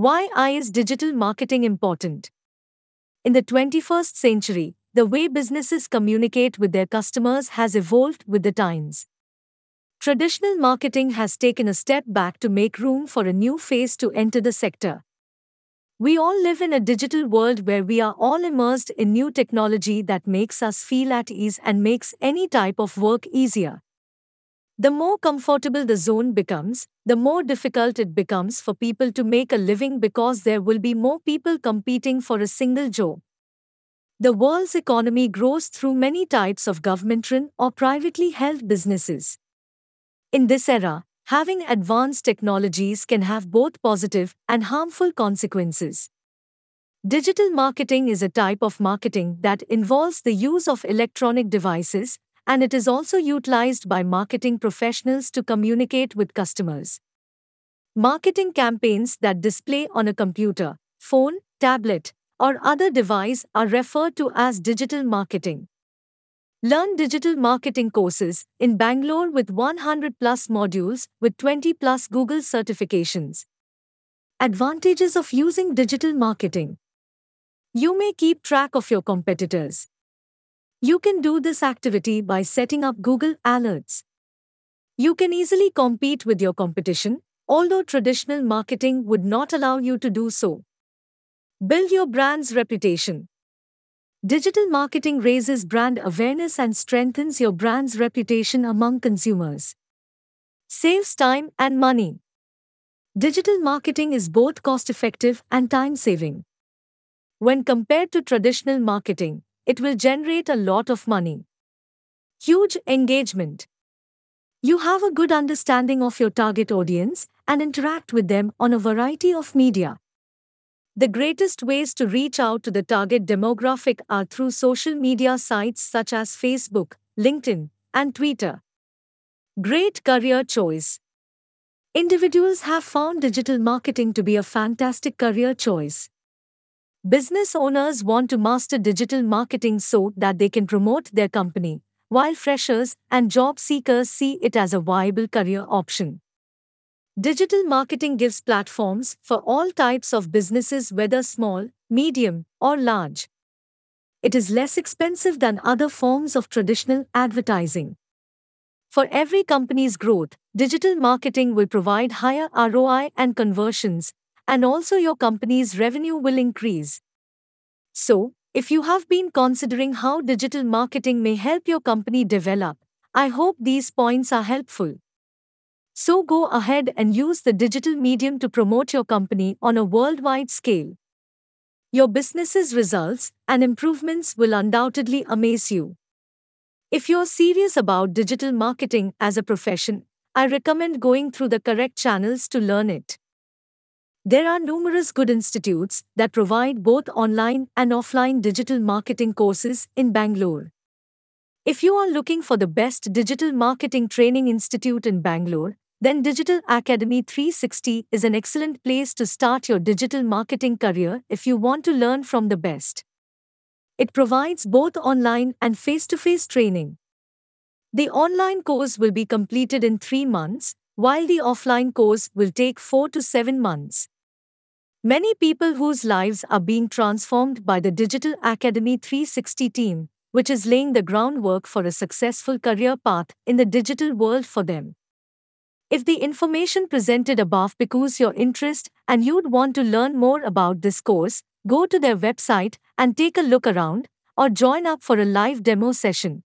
Why is digital marketing important? In the 21st century, the way businesses communicate with their customers has evolved with the times. Traditional marketing has taken a step back to make room for a new phase to enter the sector. We all live in a digital world where we are all immersed in new technology that makes us feel at ease and makes any type of work easier. The more comfortable the zone becomes, the more difficult it becomes for people to make a living because there will be more people competing for a single job. The world's economy grows through many types of government run or privately held businesses. In this era, having advanced technologies can have both positive and harmful consequences. Digital marketing is a type of marketing that involves the use of electronic devices, and it is also utilized by marketing professionals to communicate with customers. Marketing campaigns that display on a computer, phone, tablet, or other device are referred to as digital marketing. Learn digital marketing courses in Bangalore with 100 plus modules with 20 plus Google certifications. Advantages of using digital marketing. You may keep track of your competitors. You can do this activity by setting up Google Alerts. You can easily compete with your competition, although traditional marketing would not allow you to do so. Build your brand's reputation. Digital marketing raises brand awareness and strengthens your brand's reputation among consumers. Saves time and money. Digital marketing is both cost effective and time saving. When compared to traditional marketing, it will generate a lot of money. Huge engagement. You have a good understanding of your target audience and interact with them on a variety of media. The greatest ways to reach out to the target demographic are through social media sites such as Facebook, LinkedIn, and Twitter. Great career choice. Individuals have found digital marketing to be a fantastic career choice. Business owners want to master digital marketing so that they can promote their company, while freshers and job seekers see it as a viable career option. Digital marketing gives platforms for all types of businesses, whether small, medium, or large. It is less expensive than other forms of traditional advertising. For every company's growth, digital marketing will provide higher ROI and conversions, and also your company's revenue will increase. So, if you have been considering how digital marketing may help your company develop, I hope these points are helpful. So go ahead and use the digital medium to promote your company on a worldwide scale. Your business's results and improvements will undoubtedly amaze you. If you're serious about digital marketing as a profession, I recommend going through the correct channels to learn it. There are numerous good institutes that provide both online and offline digital marketing courses in Bangalore. If you are looking for the best digital marketing training institute in Bangalore, then Digital Academy 360 is an excellent place to start your digital marketing career if you want to learn from the best. It provides both online and face to face training. The online course will be completed in three months, while the offline course will take four to seven months. Many people whose lives are being transformed by the Digital Academy 360 team, which is laying the groundwork for a successful career path in the digital world for them. If the information presented above piques your interest and you'd want to learn more about this course, go to their website and take a look around or join up for a live demo session.